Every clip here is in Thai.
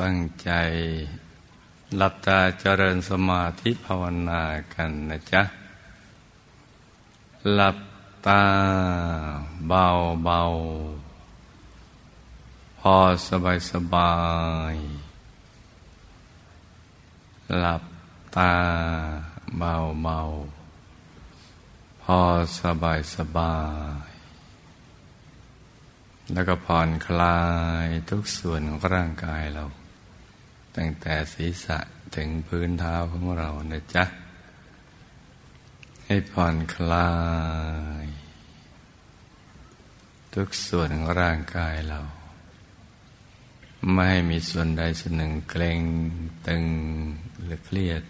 ตั้งใจหลับตาเจริญสมาธิภาวนากันนะจ๊ะ หลับตาเบาเบาพอสบายสบาย หลับตาเบาเบาพอสบายสบาย แล้วก็ผ่อนคลายทุกส่วนของร่างกายเรา ตั้งแต่ศีรษะถึงพื้นเท้าของเรานะจ๊ะ ให้ผ่อนคลาย ทุกส่วนของร่างกายเรา ไม่ให้มีส่วนใดส่วนหนึ่งเกร็งตึงหรือเครียด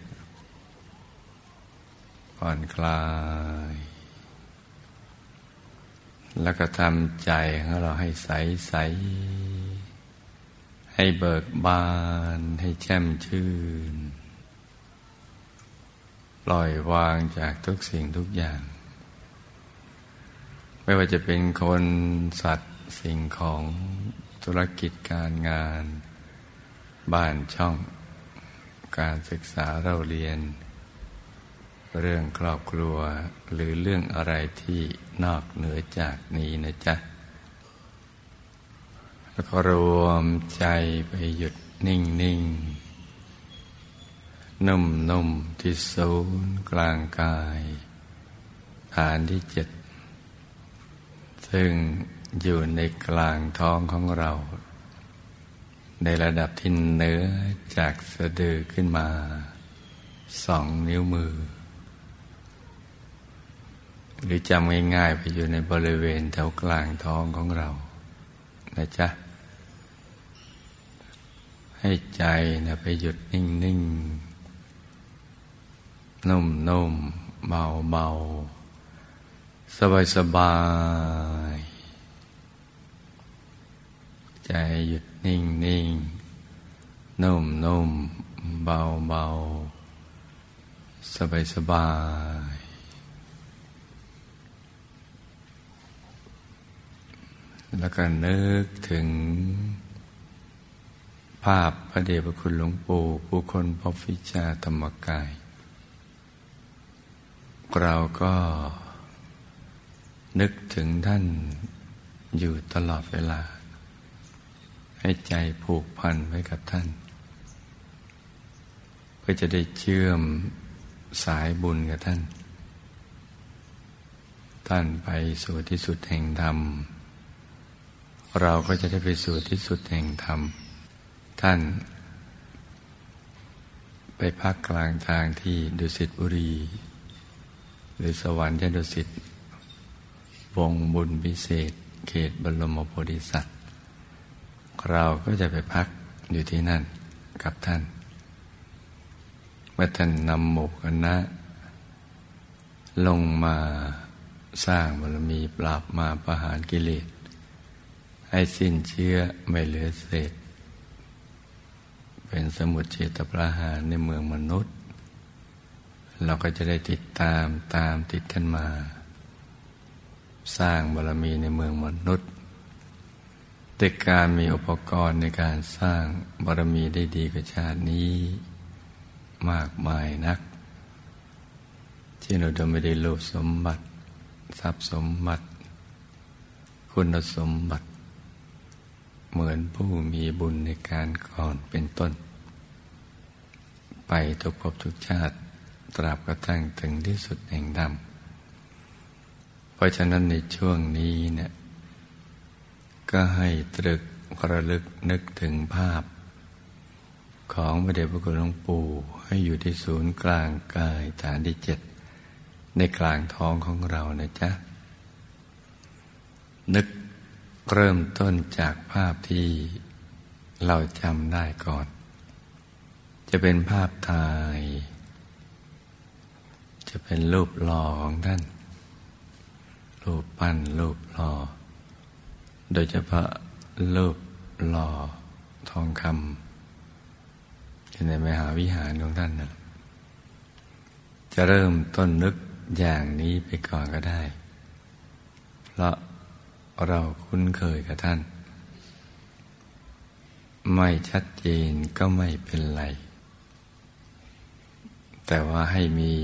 ผ่อนคลาย แล้วก็ทำใจของเราให้ใสใส ให้เบิกบานให้แช่มชื่น ปล่อยวางจากทุกสิ่งทุกอย่าง ไม่ว่าจะเป็นคนสัตว์สิ่งของธุรกิจการงาน บ้านช่อง การศึกษาเราเรียน เรื่องครอบครัวหรือเรื่องอะไรที่นอกเหนือจากนี้นะจ๊ะ แล้วก็รวมใจไปหยุดนิ่งนิ่งนุ่มนุ่มที่ศูนย์กลางกาย ฐานที่เจ็ด ซึ่งอยู่ในกลางท้องของเรา ในระดับที่เนื้อจากสะดือขึ้นมาสองนิ้วมือ หรือจำง่ายๆไปอยู่ในบริเวณแถวกลางท้องของเรา นะจ๊ะ ให้ใจนะไปหยุดนิ่งๆนุ่มๆเบาๆสบายๆใจหยุดนิ่งๆนุ่มๆเบาๆสบายๆแล้วก็นึกถึง ภาพพระเดชพระคุณหลวงปู่ผู้คนพบฟิชาธรรมกาย เราก็นึกถึงท่านอยู่ตลอดเวลา ให้ใจผูกพันไว้กับท่าน เพื่อจะได้เชื่อมสายบุญกับท่าน ท่านไปสู่ที่สุดแห่งธรรม เราก็จะได้ไปสู่ที่สุดแห่งธรรม ท่าน ไปพักกลางทางที่ดุสิตบุรี หรือสวรรค์ที่ดุสิตวงบุญพิเศษ เขตบรมโพธิสัตว์ เราก็จะไปพักอยู่ที่นั่นกับท่านเมื่อท่านนำหมู่คณะ ลงมาสร้างบารมีปราบมาประหารกิเลสให้สิ้นเชื้อไม่เหลือเศษ เป็นสมุดเฉตประหารในเมืองมนุษย์ เราก็จะได้ติดตามตามติดท่านมา สร้างบารมีในเมืองมนุษย์ด้วยการมีอุปกรณ์ในการสร้างบารมีได้ดีกว่าชาตินี้มากมายนัก ที่เราจะไม่ได้โลภสมบัติ ทรัพย์สมบัติ คุณสมบัติ เหมือนผู้มีบุญในการก่อนเป็นต้น ไปทุกภพทุกชาติตราบกระทั่งถึงที่สุดแห่งดำเพราะฉะนั้นในช่วงนี้เนี่ยก็ให้ตรึกระลึกนึกถึงภาพ ของพระเดชพระคุณหลวงปู่ให้อยู่ที่ศูนย์กลางกายฐานที่เจ็ดในกลางท้องของเรานะจ๊ะนึก เริ่มต้นจากภาพที่เราจำได้ก่อน จะเป็นภาพถ่าย จะเป็นรูปหล่อของท่าน รูปปั้นรูปหล่อ โดยเฉพาะรูปหล่อทองคำในมหาวิหารของท่านนะจะเริ่มต้นนึกอย่างนี้ไปก่อนก็ได้ เพราะ เราคุ้นเคยกับท่าน ไม่ชัดเจนก็ไม่เป็นไร แต่ว่าให้มี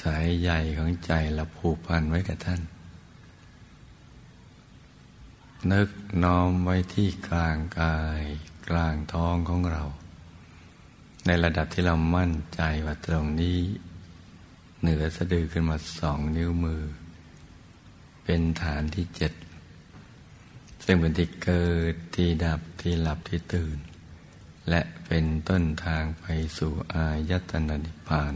สายใยของใจเราผูกพันไว้กับท่าน นึกน้อมไว้ที่กลางกายกลางท้องของเรา ในระดับที่เรามั่นใจว่าตรงนี้ เหนือสะดือขึ้นมาสองนิ้วมือ เป็นฐานที่เจ็ดซึ่งเป็นที่เกิดที่ดับที่หลับที่ตื่น และเป็นต้นทางไปสู่อายตนะนิพพาน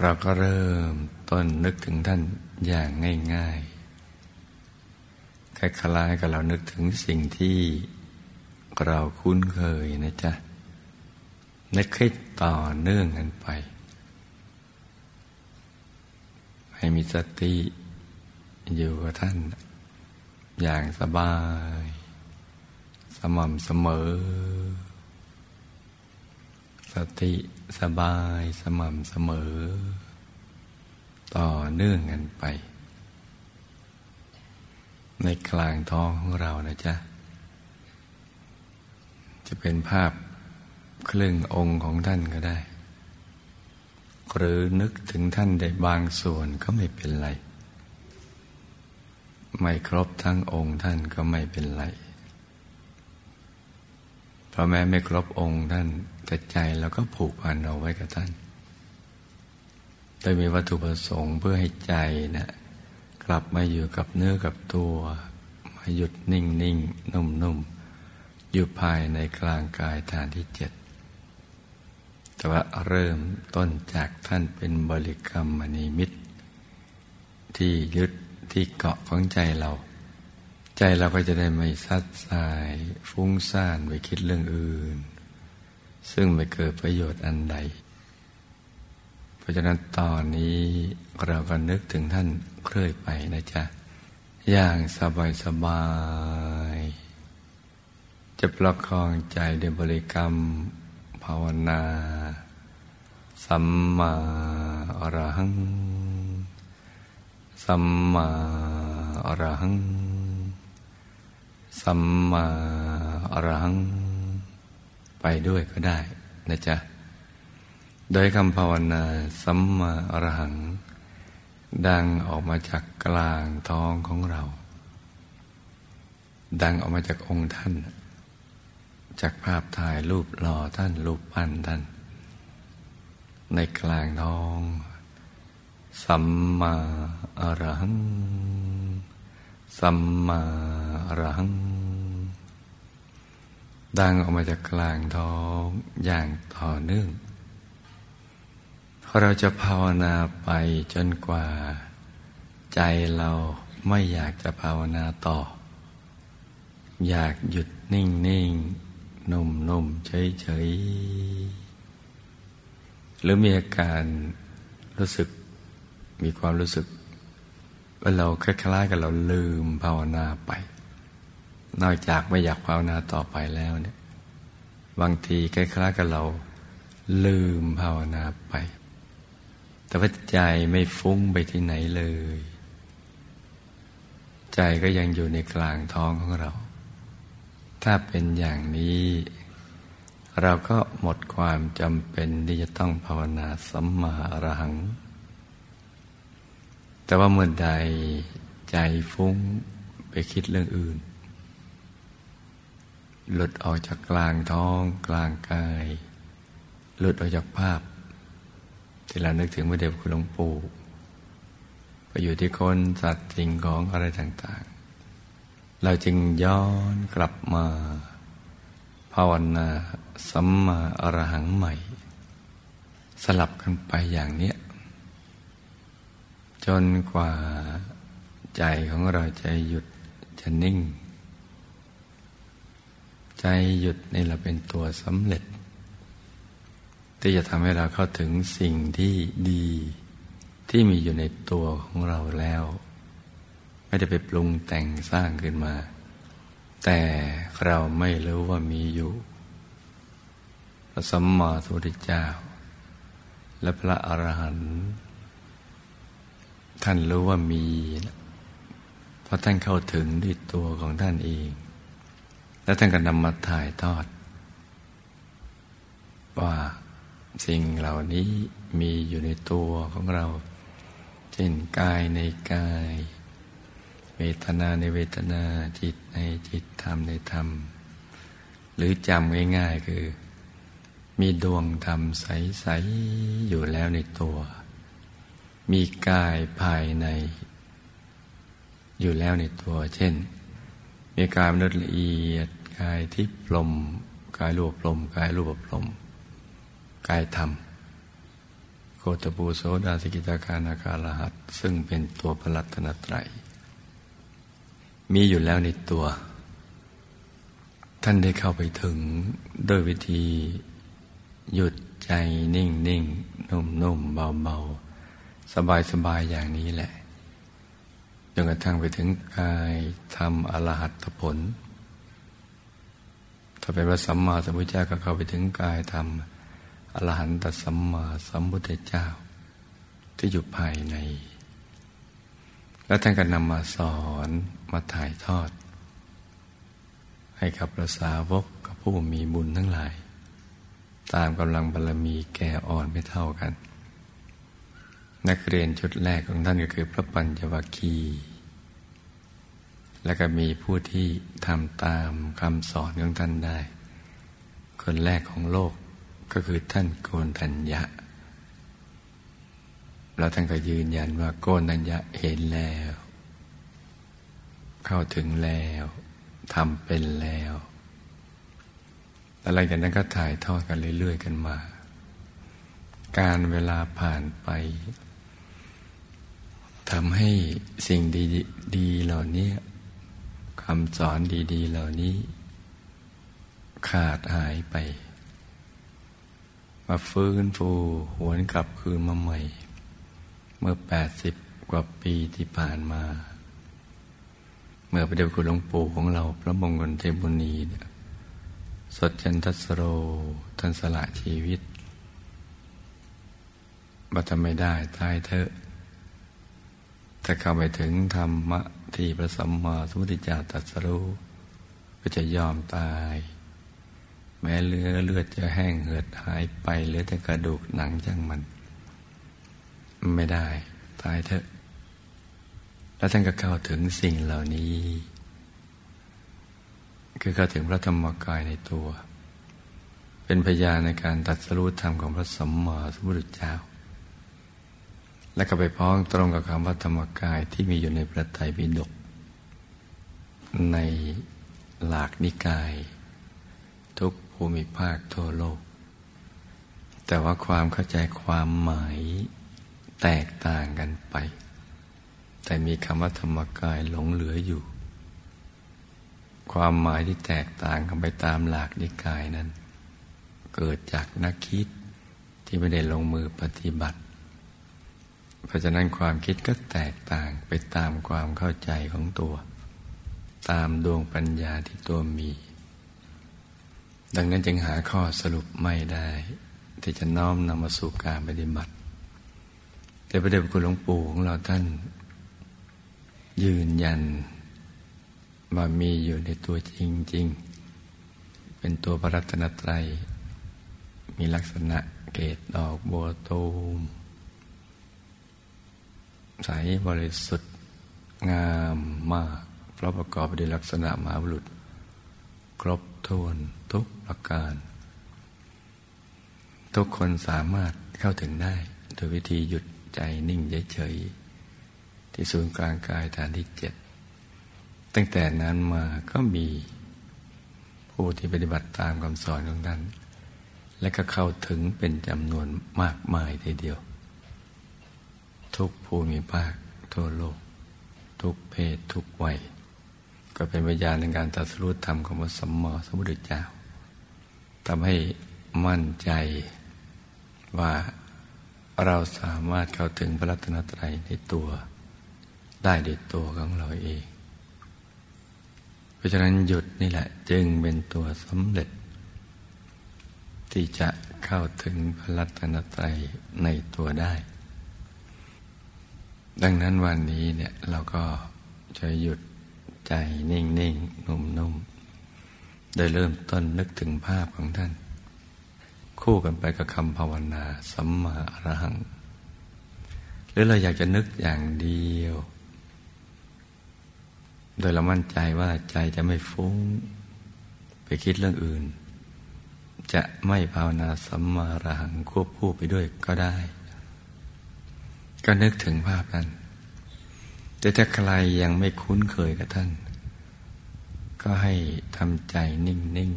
เราก็เริ่มต้นนึกถึงท่านอย่างง่ายๆคล้ายๆกับเรานึกถึงสิ่งที่เราคุ้นเคยนะจ๊ะ นึกให้ต่อเนื่องกันไป ให้มีสติ อยู่กับท่าน อย่างสบาย สม่ำเสมอ สติสบายสม่ำเสมอ ต่อเนื่องกันไป ในกลางท้องของเรานะจ๊ะ จะเป็นภาพครึ่งองค์ของท่านก็ได้ หรือนึกถึงท่านได้บางส่วนก็ไม่เป็นไร ไม่ครบทั้งองค์ท่านก็ไม่เป็นไร เพราะแม้ไม่ครบองค์ท่านแต่ใจเราก็ผูกพันเอาไว้กับท่านโดยมีวัตถุประสงค์เพื่อให้ใจนะกลับมาอยู่กับเนื้อกับตัว มาหยุดนิ่งนิ่งนุ่มนุ่มอยู่ภายในกลางกายฐานที่เจ็ดแต่ว่าเริ่มต้นจากท่านเป็นบริกรรมมณีมิตร ที่ยึด ที่เกาะของใจเรา ใจเราก็จะได้ไม่ซัดสาย ฟุ้งซ่านไปคิดเรื่องอื่น ซึ่งไม่เกิดประโยชน์อันใด เพราะฉะนั้นตอนนี้เราก็นึกถึงท่านเคลื่อยไปนะจ๊ะ อย่างสบายสบายจะประคองใจด้วยบริกรรม ภาวนา สัมมาอรหัง สัมมาอรหัง สัมมาอรหัง ไปด้วยก็ได้นะจ๊ะ โดยคำภาวนาสัมมาอรหัง ดังออกมาจากกลางท้องของเรา ดังออกมาจากองค์ท่าน จากภาพถ่ายรูปหล่อท่านรูปปั้นท่าน ในกลางท้อง สัมมาอรหัง สัมมาอรหัง ดังออกมาจากกลางท้องอย่างต่อเนื่องเราจะภาวนาไปจนกว่า ใจเราไม่อยากจะภาวนาต่อ อยากหยุดนิ่งนิ่งนุ่มนุ่มเฉยเฉยหรือมีอาการรู้สึก มีความรู้สึก ว่าเราคล้ายๆกับเราลืมภาวนาไป นอกจากไม่อยากภาวนาต่อไปแล้วเนี่ย บางทีคล้ายๆกับเราลืมภาวนาไป แต่ว่าใจไม่ฟุ้งไปที่ไหนเลย ใจก็ยังอยู่ในกลางท้องของเรา ถ้าเป็นอย่างนี้ เราก็หมดความจำเป็นที่จะต้องภาวนาสัมมาอรหัง แต่ว่าเมื่อใดใจฟุ้งไปคิดเรื่องอื่น หลุดออกจากกลางท้องกลางกาย หลุดออกจากภาพ ที่เรานึกถึงเมื่อเด็กคุณหลวงปู่ไปอยู่ที่คนสัตว์สิ่งของอะไรต่าง ๆ เราจึงย้อนกลับมา ภาวนาสัมมาอรหังใหม่ สลับกันไปอย่างเนี้ย จนกว่าใจของเราจะหยุดจะนิ่ง ใจหยุดนี่เราเป็นตัวสำเร็จ ที่จะทำให้เราเข้าถึงสิ่งที่ดีที่มีอยู่ในตัวของเราแล้ว ไม่ได้ไปปรุงแต่งสร้างขึ้นมา แต่เราไม่รู้ว่ามีอยู่พระสัมมาสัมพุทธเจ้า และพระอรหันต์ ท่านรู้ว่ามีเพราะท่านเข้าถึงด้วยตัวของท่านเอง แล้วท่านก็นำมาถ่ายทอด ว่าสิ่งเหล่านี้มีอยู่ในตัวของเรา เช่นกายในกาย เวทนาในเวทนาจิตในจิตธรรมในธรรม หรือจำง่ายๆคือ มีดวงธรรมใส ๆ อยู่แล้วในตัว มีกายภายใน อยู่แล้วในตัว เช่น มีกายมนุษย์ละเอียด กายทิพลม กายรูปลม กายรูปลม กายธรรม โคตปูโสดาสกิตาคานาคาลหัสซึ่งเป็นตัวพลัตนาตร มีอยู่แล้วในตัว ท่านได้เข้าไปถึงด้วยวิธี หยุดใจนิ่งนิ่งนุ่มนุ่มเบาเบา สบายสบายอย่างนี้แหละจนกระทั่งไปถึงกายทำอรหัตผล ถ้าเป็นพระสัมมาสัมพุทธเจ้าก็เข้าไปถึงกายทำอรหันตสัมมาสัมพุทธเจ้า ที่อยู่ภายใน แล้วท่านก็นำมาสอนมาถ่ายทอด ให้กับพระสาวกกับผู้มีบุญทั้งหลาย ตามกำลังบารรมีแก่อ่อนไม่เท่ากัน นักเรียนชุดแรกของท่านก็คือพระปัญจวัคคีย์และก็มีผู้ที่ทำตามคำสอนของท่านได้ คนแรกของโลกก็คือท่านโกนทัญญะ แล้วท่านก็ยืนยันว่าโกนทัญญะเห็นแล้ว เข้าถึงแล้วทำเป็นแล้วอะไรกันนั้นก็ถ่ายทอดกันเรื่อยๆกันมา การเวลาผ่านไป ทำให้สิ่งดีๆเหล่านี้คำสอนดีๆ เหล่านี้ ขาดหายไป มาฟื้นฟูหวนกลับคืนมาใหม่ เมื่อแปดสิบกว่าปีที่ผ่านมา เมื่อพระเดชคุณหลวงปู่ของเราพระมงคลเทพุนีเนี่ยสดจันทสโรท่านสละชีวิตบัตไม่ได้ตายเถอะ ถ้าเข้าไปถึงธรรมะที่พระสัมมาสัมพุทธเจ้าตรัสรู้ก็จะยอมตาย แม้เลือเลือดจะแห้งเหือดหายไปเหลือแต่กระดูกหนังจังมัน ไม่ได้ ตายเถอะ แล้วท่านก็เข้าถึงสิ่งเหล่านี้ คือเข้าถึงพระธรรมกายในตัว เป็นพยานในการตัดสรุธรรมของพระสัมมาสัมพุทธเจ้า และก็ไปพ้องตรงกับคำว่าธรรมกายที่มีอยู่ในพระไตรปิฎกในหลากนิกาย ทุกภูมิภาคทั่วโลก แต่ว่าความเข้าใจความหมายแตกต่างกันไป แต่มีคำว่าธรรมกายหลงเหลืออยู่ ความหมายที่แตกต่างกันไปตามหลักนิกายนั้น เกิดจากนักคิดที่ไม่ได้ลงมือปฏิบัติ เพราะฉะนั้นความคิดก็แตกต่างไปตามความเข้าใจของตัว ตามดวงปัญญาที่ตัวมี ดังนั้นจึงหาข้อสรุปไม่ได้ ที่จะน้อมนำมาสู่การปฏิบัติ แต่พระเดชพระคุณหลวงปู่ของเราท่าน ยืนยันว่ามีอยู่ในตัวจริง ๆ เป็นตัวพระรัตนตรัย มีลักษณะเกตดอกบัวตูม ใสบริสุทธิ์งามมากเพราะประกอบไปด้วยลักษณะมหาบุรุษ ครบถ้วนทุกประการ ทุกคนสามารถเข้าถึงได้ โดยวิธีหยุดใจนิ่งเฉยๆที่ศูนย์กลางกายฐานที่เจ็ดตั้งแต่นั้นมาก็มีผู้ที่ปฏิบัติตามคำสอนของท่านและก็เข้าถึงเป็นจำนวนมากมายทีเดียว ทุกภูมิภาคทั่วโลก ทุกเพศทุกวัย ก็เป็นวิญญาณในการตัดสู้ธรรมของพระสัมมาสัมพุทธเจ้าทำให้มั่นใจว่าเราสามารถเข้าถึงพระรัตนตรัยในตัว ได้ด้วยตัวของเราเอง เพราะฉะนั้นหยุดนี่แหละจึงเป็นตัวสำเร็จ ที่จะเข้าถึงพระรัตนตรัยในตัวได้ ดังนั้นวันนี้เนี่ยเราก็จะหยุดใจนิ่งนิ่งนุ่มนุ่มโดยเริ่มต้นนึกถึงภาพของท่าน คู่กันไปกับคำภาวนาสัมมาอรหัง หรือเราอยากจะนึกอย่างเดียว โดยเรามั่นใจว่าใจจะไม่ฟุ้ง ไปคิดเรื่องอื่น จะไม่ภาวนาสัมมาอรหังควบคู่ไปด้วยก็ได้ ก็นึกถึงภาพนั้น แต่ถ้าใครยังไม่คุ้นเคยกับท่าน ก็ให้ทำใจนิ่งนิ่ง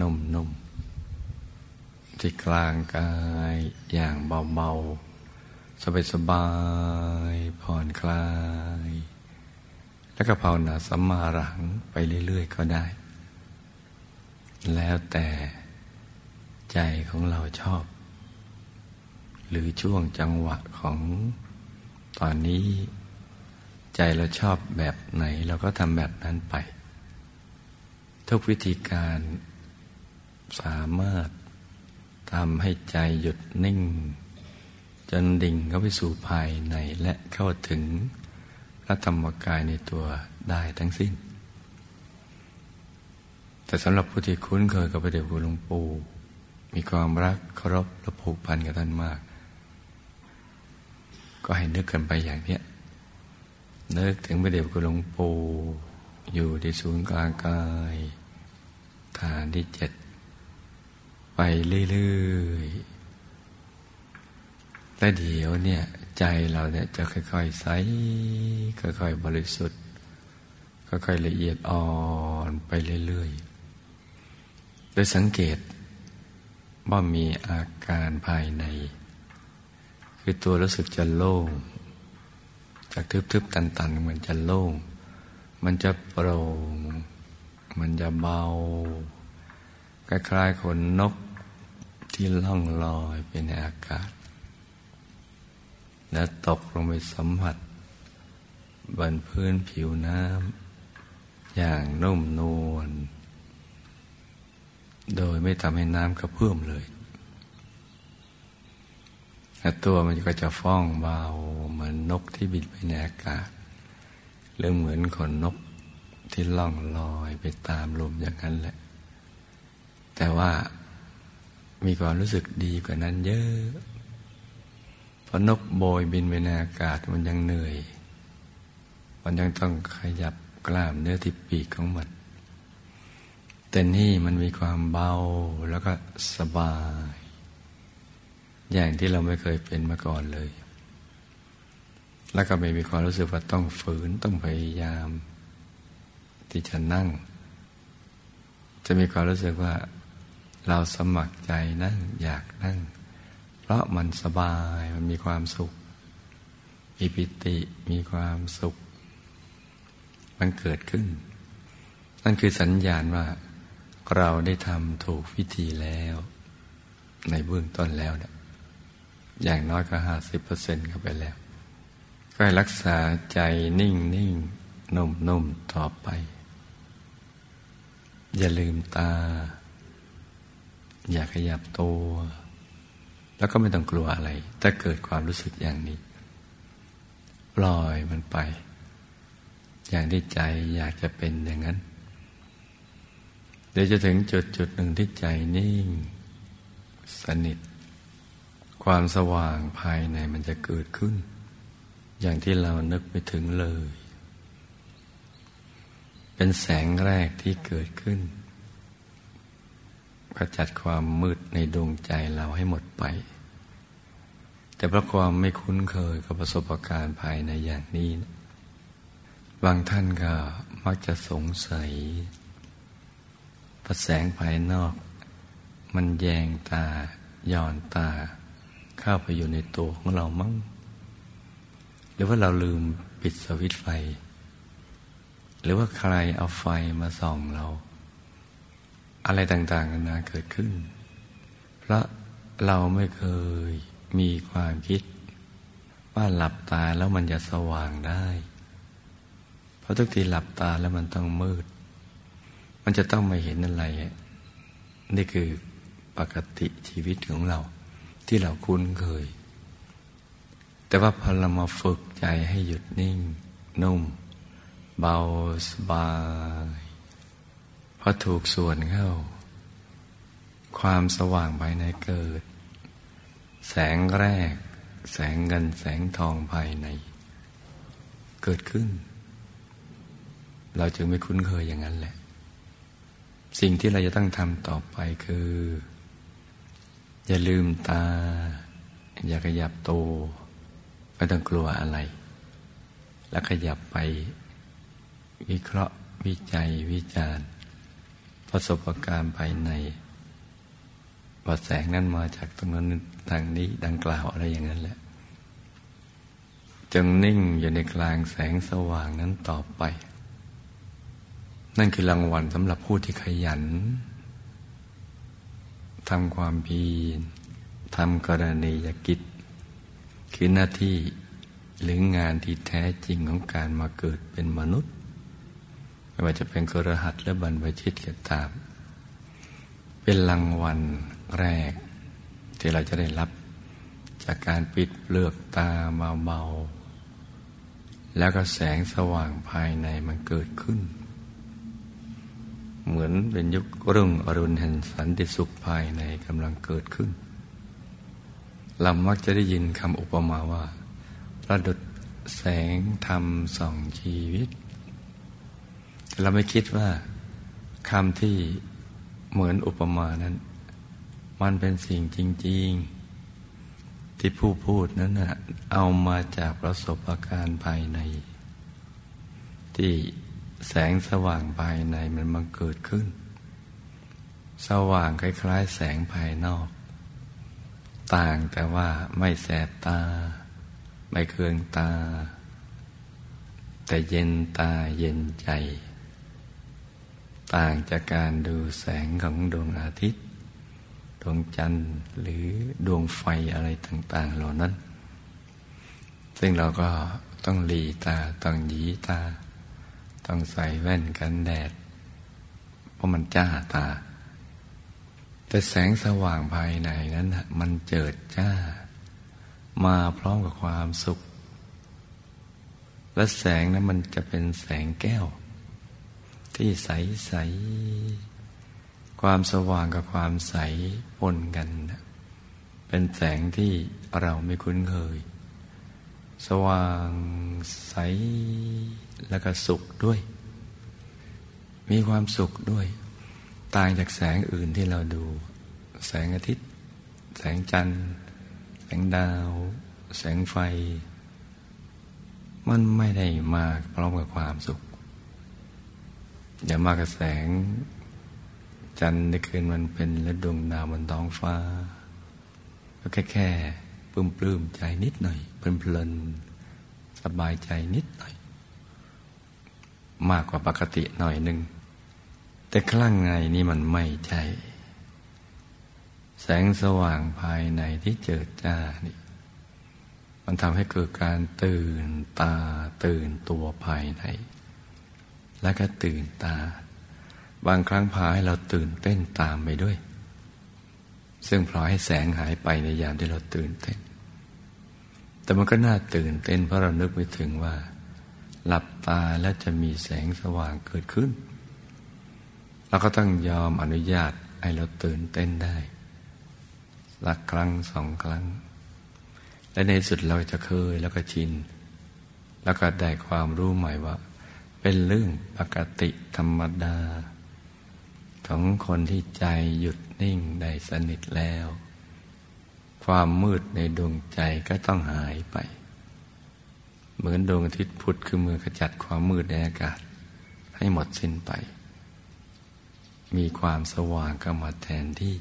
นุ่มนุ่มที่กลางกายอย่างเบาเบาสบายสบายผ่อนคลาย แล้วก็ภาวนาสัมมาหลังไปเรื่อยๆ ก็ได้ แล้วแต่ใจของเราชอบ หรือช่วงจังหวะของตอนนี้ ใจเราชอบแบบไหนเราก็ทำแบบนั้นไป ทุกวิธีการสามารถทำให้ใจหยุดนิ่ง จนดิ่งเข้าไปสู่ภายในและเข้าถึงพระธรรมกายในตัวได้ทั้งสิ้น แต่สำหรับผู้ที่คุ้นเคยกับพระเดชคุณหลวงปู่มีความรักเคารพและผูกพันกับท่านมาก ก็ให้นึกกันไปอย่างนี้นึกถึงพระเดชคุณหลวงปู่อยู่ที่ศูนย์กลางกายฐานที่เจ็ดไปเรื่อยๆและเดี๋ยวเนี่ย ใจเราเนี่ยจะค่อยๆใส ค่อยๆบริสุทธิ์ ค่อยๆละเอียดอ่อนไปเรื่อยๆโดยสังเกตว่ามีอาการภายใน คือตัวรู้สึกจะโล่งจากทึบๆตันๆ มันจะโล่ง มันจะโปร่ง มันจะเบา คล้ายๆขนนกที่ล่องลอยไปในอากาศ และตกลงไปสัมผัส บนพื้นผิวน้ำอย่างนุ่มนวลโดยไม่ทำให้น้ำกระเพื่อมเลย และตัวมันก็จะฟ้องเบาเหมือนนกที่บินไปในอากาศหรือเหมือนขนนกที่ล่องลอยไปตามลมอย่างนั้นแหละ แต่ว่ามีความรู้สึกดีกว่านั้นเยอะเพราะนกโบยบินไปในอากาศมันยังเหนื่อย มันยังต้องขยับกล้ามเนื้อที่ปีกของมันแต่นี่มันมีความเบาแล้วก็สบาย อย่างที่เราไม่เคยเป็นมาก่อนเลย แล้วก็ไม่มีความรู้สึกว่าต้องฝืนต้องพยายาม ที่จะนั่ง จะมีความรู้สึกว่า เราสมัครใจนั่งอยากนั่ง เพราะมันสบายมันมีความสุขมีปิติมีความสุข มันเกิดขึ้น นั่นคือสัญญาณว่า เราได้ทำถูกวิธีแล้ว ในเบื้องต้นแล้วเนี่ย อย่างน้อยก็ห้าสิบเปอร์เซ็นต์เข้าไปแล้ว ก็ให้รักษาใจนิ่งนิ่งนุ่มนุ่มต่อไป อย่าลืมตา อย่าขยับตัว แล้วก็ไม่ต้องกลัวอะไร ถ้าเกิดความรู้สึกอย่างนี้ ปล่อยมันไป อย่างที่ใจอยากจะเป็นอย่างนั้น เดี๋ยวจะถึงจุดจุดหนึ่งที่ใจนิ่ง สนิท ความสว่างภายในมันจะเกิดขึ้น อย่างที่เรานึกไปถึงเลย เป็นแสงแรกที่เกิดขึ้นกระจัดความมืดในดวงใจเราให้หมดไป แต่เพราะความไม่คุ้นเคยกับประสบการณ์ภายในอย่างนี้นะบางท่านก็มักจะสงสัยประแสงภายนอก มันแยงตาย่อนตา เข้าไปอยู่ในตัวของเรามั้งหรือว่าเราลืมปิดสวิตไฟ หรือว่าใครเอาไฟมาส่องเรา อะไรต่างๆกันานาเกิดขึ้น เพราะเราไม่เคยมีความคิด ว่าหลับตาแล้วมันจะสว่างได้ เพราะทุกทีหลับตาแล้วมันต้องมืด มันจะต้องไม่เห็นอะไร นี่คือปกติชีวิตของเรา ที่เราคุ้นเคย แต่ว่าพอเรามาฝึกใจให้หยุดนิ่ง นุ่ม เบาสบายพอถูกส่วนเข้า ความสว่างภายในเกิด แสงแรก แสงเงินแสงทองภายใน เกิดขึ้น เราจึงไม่คุ้นเคยอย่างนั้นแหละ สิ่งที่เราจะต้องทำต่อไปคือ อย่าลืมตา อย่าขยับตัวไม่ต้องกลัวอะไร แล้วขยับไป วิเคราะห์วิจัยวิจารณ์ประสบการณ์ภายในว่าแสงนั้นมาจากตรงนั้นทางนี้ดังกล่าวอะไรอย่างนั้นแหละจงนิ่งอยู่ในกลางแสงสว่างนั้นต่อไป นั่นคือรางวัลสำหรับผู้ที่ขยัน ทำความเพียรทำกรณียกิจ คือหน้าที่หรืองานที่แท้จริงของการมาเกิดเป็นมนุษย์ ไม่ว่าจะเป็นกระหัสและบรรพชิตก็ตามเป็นรางวัลแรก ที่เราจะได้รับจากการปิดเปลือกตาเบาๆแล้วก็แสงสว่างภายในมันเกิดขึ้น เหมือนเป็นยุครุ่งอรุณแห่งสันติสุขภายในกำลังเกิดขึ้นเรามักจะได้ยินคำอุปมาว่า ประดุดแสงธรรมส่องชีวิต แต่เราไม่คิดว่าคำที่เหมือนอุปมานั้น มันเป็นสิ่งจริง ๆ ที่ผู้พูดนั้นนะเอามาจากประสบการณ์ภายใน ที่ แสงสว่างภายในมันมาเกิดขึ้น สว่างคล้ายๆ แสงภายนอก ต่างแต่ว่าไม่แสบตา ไม่เคืองตา แต่เย็นตาเย็นใจ ต่างจากการดูแสงของดวงอาทิตย์ ดวงจันทร์หรือดวงไฟอะไรต่าง ๆ เหล่านั้น ซึ่งเราก็ต้องหลีตาต้องหยีตา ต้องใส่แว่นกันแดด เพราะมันจ้าตา แต่แสงสว่างภายในนั้นมันเจิดจ้า มาพร้อมกับความสุข และแสงนั้นมันจะเป็นแสงแก้ว ที่ใสใสความสว่างกับความใสปนกัน เป็นแสงที่เราไม่คุ้นเคย สว่างใสแล้วก็สุขด้วย มีความสุขด้วย ต่างจากแสงอื่นที่เราดู แสงอาทิตย์ แสงจันทร์ แสงดาว แสงไฟ มันไม่ได้มาพร้อมกับความสุข อย่ามากระแสงจันทร์ในคืนมันเป็นและดวงดาวบนท้องฟ้าก็แค่แค่ ปลื้มปลื้มใจนิดหน่อยเพลินเพลินสบายใจนิดหน่อย มากกว่าปกติหน่อยหนึ่ง แต่คลั่งในนี่มันไม่ใช่ แสงสว่างภายในที่เจิดจ้านี่มันทำให้เกิดการตื่นตาตื่นตัวภายใน แล้วก็ตื่นตา บางครั้งพาให้เราตื่นเต้นตามไปด้วย ซึ่งพลอยให้แสงหายไปในยามที่เราตื่นเต้น แต่มันก็น่าตื่นเต้นเพราะเรานึกไปถึงว่า หลับตาแล้วจะมีแสงสว่างเกิดขึ้น เราก็ต้องยอมอนุญาตให้เราตื่นเต้นได้สักครั้งสองครั้ง และในสุดเราจะเคยแล้วก็ชิน แล้วก็ได้ความรู้ใหม่ว่า เป็นเรื่องปกติธรรมดา ของคนที่ใจหยุดนิ่งได้สนิทแล้ว ความมืดในดวงใจก็ต้องหายไป เหมือนดวงอาทิตย์พุธคือมือขจัดความมืดในอากาศ ให้หมดสิ้นไป มีความสว่างก็มาแทนที่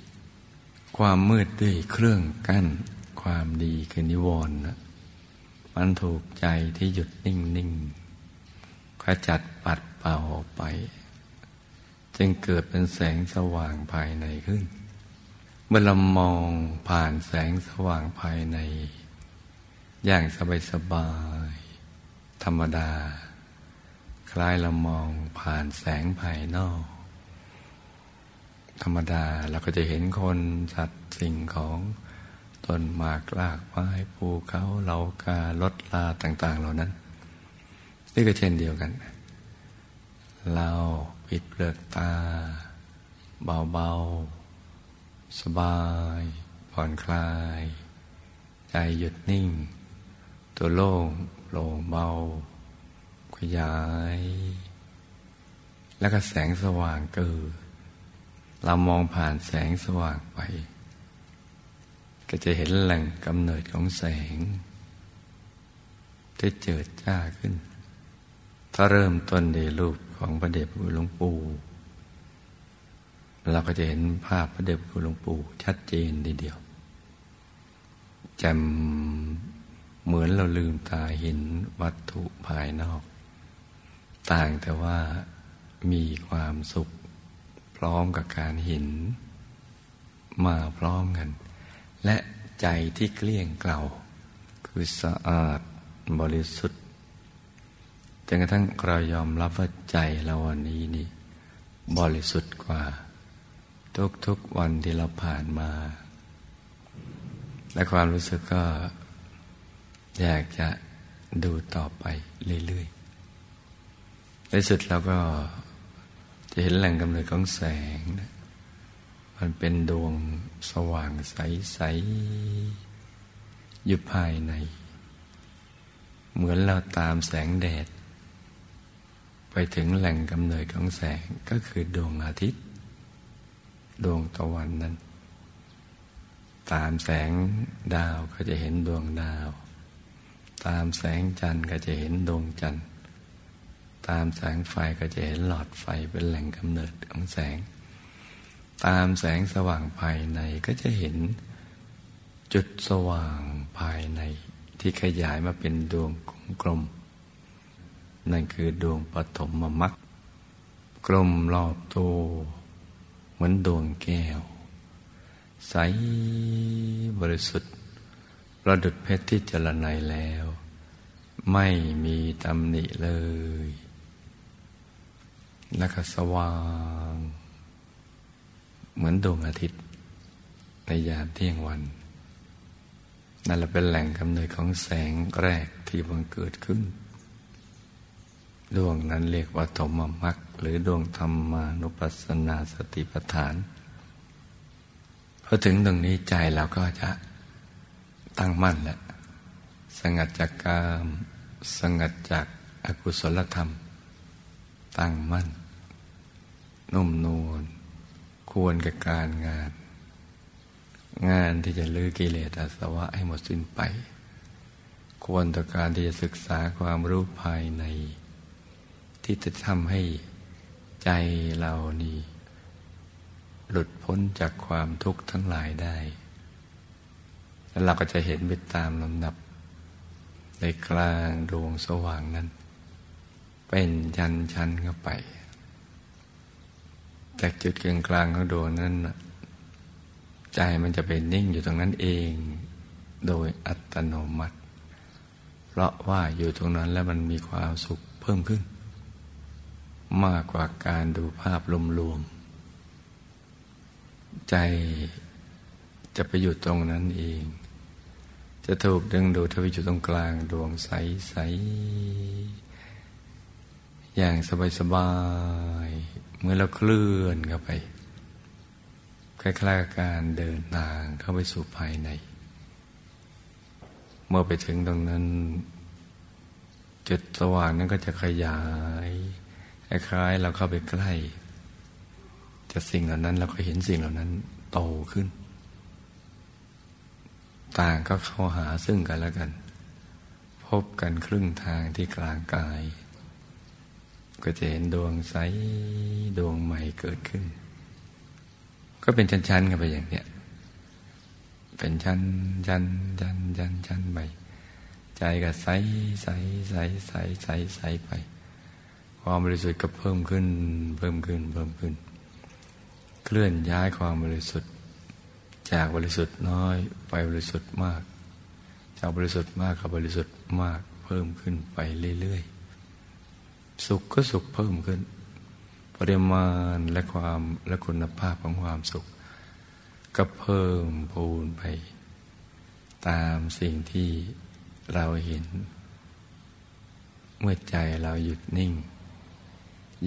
ความมืดด้วยเครื่องกั้น ความดีคือนิวรณ์มันถูกใจที่หยุดนิ่งนิ่งขจัดปัดเป่าออกไป จึงเกิดเป็นแสงสว่างภายในขึ้น เมื่อเรามองผ่านแสงสว่างภายใน อย่างสบายสบายธรรมดา คล้ายเรามองผ่านแสงภายนอก ธรรมดาเราก็จะเห็นคนสัตว์สิ่งของต้นหมากลากไม้ภูเขาเหลากาลดลาต่าง ๆ เหล่านั้น นี่ก็เช่นเดียวกัน เรา ปิดเปลือกตา เบาๆ สบาย ผ่อนคลาย ใจหยุดนิ่ง ตัวโล่งโปร่งเบา ขยาย แล้วก็แสงสว่างเกิด เรามองผ่านแสงสว่างไป ก็จะเห็นแหล่งกำเนิดของแสง ที่เจิดจ้าขึ้น ถ้าเริ่มต้นในรูป ของพระเดชพระคุณหลวงปู่เราก็จะเห็นภาพพระเดชพระคุณหลวงปู่ชัดเจนทีเดียวจำเหมือนเราลืมตาเห็นวัตถุภายนอก ต่างแต่ว่ามีความสุข พร้อมกับการเห็น มาพร้อมกัน และใจที่เกลี้ยงเกล่าคือสะอาดบริสุทธิ์ นกระทั่งเรายอมรับว่าใจเราวันนี้นี่ บริสุทธิ์กว่า ทุกๆวันที่เราผ่านมา และความรู้สึกก็ อยากจะดูต่อไปเรื่อยๆในสุดเราก็จะเห็นแหล่งกำเนิดของแสงนะมันเป็นดวงสว่างใส ๆ อยู่ภายใน เหมือนเราตามแสงแดด ไปถึงแหล่งกำเนิดของแสงก็คือดวงอาทิตย์ ดวงตะวันนั้น ตามแสงดาวก็จะเห็นดวงดาว ตามแสงจันทร์ก็จะเห็นดวงจันทร์ ตามแสงไฟก็จะเห็นหลอดไฟเป็นแหล่งกำเนิดของแสง ตามแสงสว่างภายในก็จะเห็นจุดสว่างภายในที่ขยายมาเป็นดวงกลม นั่นคือดวงปฐมมรรคกลมรอบตัวเหมือนดวงแก้ว ใสบริสุทธิ์ประดุดเพชรที่เจรไนแล้ว ไม่มีตำหนิเลย แล้วก็สว่าง เหมือนดวงอาทิตย์ ในยามเที่ยงวัน นั่นแหละเป็นแหล่งกำเนิดของแสงแรกที่บังเกิดขึ้น ดวงนั้นเรียกว่าธมมักหรือดวงธรรมานุปัสสนาสติปัฏฐานพอถึงตรงนี้ใจเราก็จะตั้งมั่นแล้วสงัดจากกามสงัดจากอากุศลธรรม ตั้งมั่น นุ่มนวลควรกับการงาน งานที่จะลื้อกิเลสอาสวะให้หมดสิ้นไป ควรต่อการที่จะศึกษาความรู้ภายใน ที่จะทำให้ใจเรานี่ หลุดพ้นจากความทุกข์ทั้งหลายได้ แล้วเราก็จะเห็นไปตามลำดับ ในกลางดวงสว่างนั้น เป็นยันชันเข้าไป จากจุดกลางกลางของดวงนั้นใจมันจะเป็นนิ่งอยู่ตรงนั้นเอง โดยอัตโนมัติ เพราะว่าอยู่ตรงนั้นแล้วมันมีความสุขเพิ่มขึ้น มากกว่าการดูภาพรวมๆ ใจจะไปอยู่ตรงนั้นเอง จะถูกดึงดูดถ้าไปอยู่ตรงกลางดวงใสๆ อย่างสบายๆ เมื่อเราเคลื่อนเข้าไป คล้ายๆการเดินทางเข้าไปสู่ภายใน เมื่อไปถึงตรงนั้น จุดสว่างนั้นก็จะขยาย คล้ายๆเราเข้าไปใกล้ จะสิ่งเหล่านั้นเราก็เห็นสิ่งเหล่านั้นโตขึ้น ต่างก็เข้าหาซึ่งกันและกัน พบกันครึ่งทางที่กลางกาย ก็จะเห็นดวงใสดวงใหม่เกิดขึ้น ก็เป็นชั้นๆกันไปอย่างเนี้ยเป็นชั้นชั้นชั้นชั้นชั้นไปใจก็ใสใสใสใสใสใสไป ความบริสุทธิ์ก็เพิ่มขึ้น เพิ่มขึ้น เพิ่มขึ้น เคลื่อนย้ายความบริสุทธิ์ จากบริสุทธิ์น้อยไปบริสุทธิ์มาก จากบริสุทธิ์มากกับบริสุทธิ์มาก เพิ่มขึ้นไปเรื่อยๆ สุขก็สุขเพิ่มขึ้น ปริมาณและความและคุณภาพของความสุข ก็เพิ่มพูนไป ตามสิ่งที่เราเห็น เมื่อใจเราหยุดนิ่ง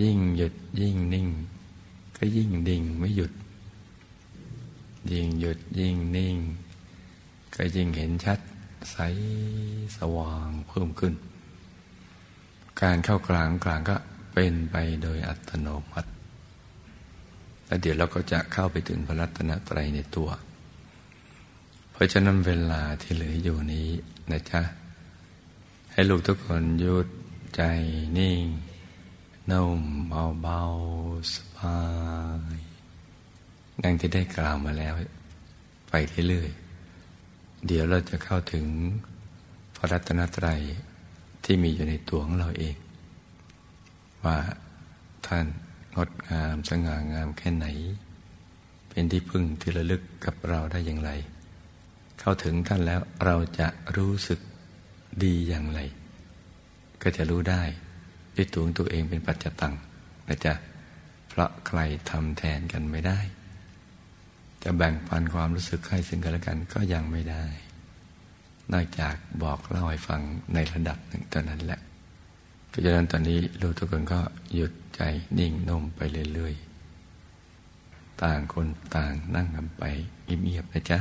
ยิ่งหยุดยิ่งนิ่ง ก็ยิ่งดิ่งไม่หยุด ยิ่งหยุดยิ่งนิ่ง ก็ยิ่งเห็นชัดใสสว่างเพิ่มขึ้น การเข้ากลางกลางก็เป็นไปโดยอัตโนมัติแล้วเดี๋ยวเราก็จะเข้าไปถึงพระรัตนตรัยในตัว เพราะฉะนั้นเวลาที่เหลืออยู่นี้นะจ๊ะ ให้ลูกทุกคนหยุดใจนิ่ง นุ่มเบาเบาสบายดังที่ได้กล่าวมาแล้ว ไปเรื่อยๆเดี๋ยวเราจะเข้าถึงพระรัตนตรัยที่มีอยู่ในตัวของเราเอง ว่าท่านงดงามสง่างามแค่ไหน เป็นที่พึ่งที่ระลึกกับเราได้อย่างไร เข้าถึงท่านแล้วเราจะรู้สึกดีอย่างไร ก็จะรู้ได้ ด้วยตัวของตัวเองเป็นปัจจตังนะจ๊ะเพราะใครทำแทนกันไม่ได้ จะแบ่งปันความรู้สึกให้ซึ่งกันและกันก็ยังไม่ได้ นอกจากบอกเล่าให้ฟังในระดับหนึ่งเท่านั้นแหละเพราะฉะนั้นตอนนี้ลูกทุกคนก็หยุดใจนิ่งนุ่มไปเรื่อยๆต่างคนต่างนั่งกันไปเงียบๆนะจ๊ะ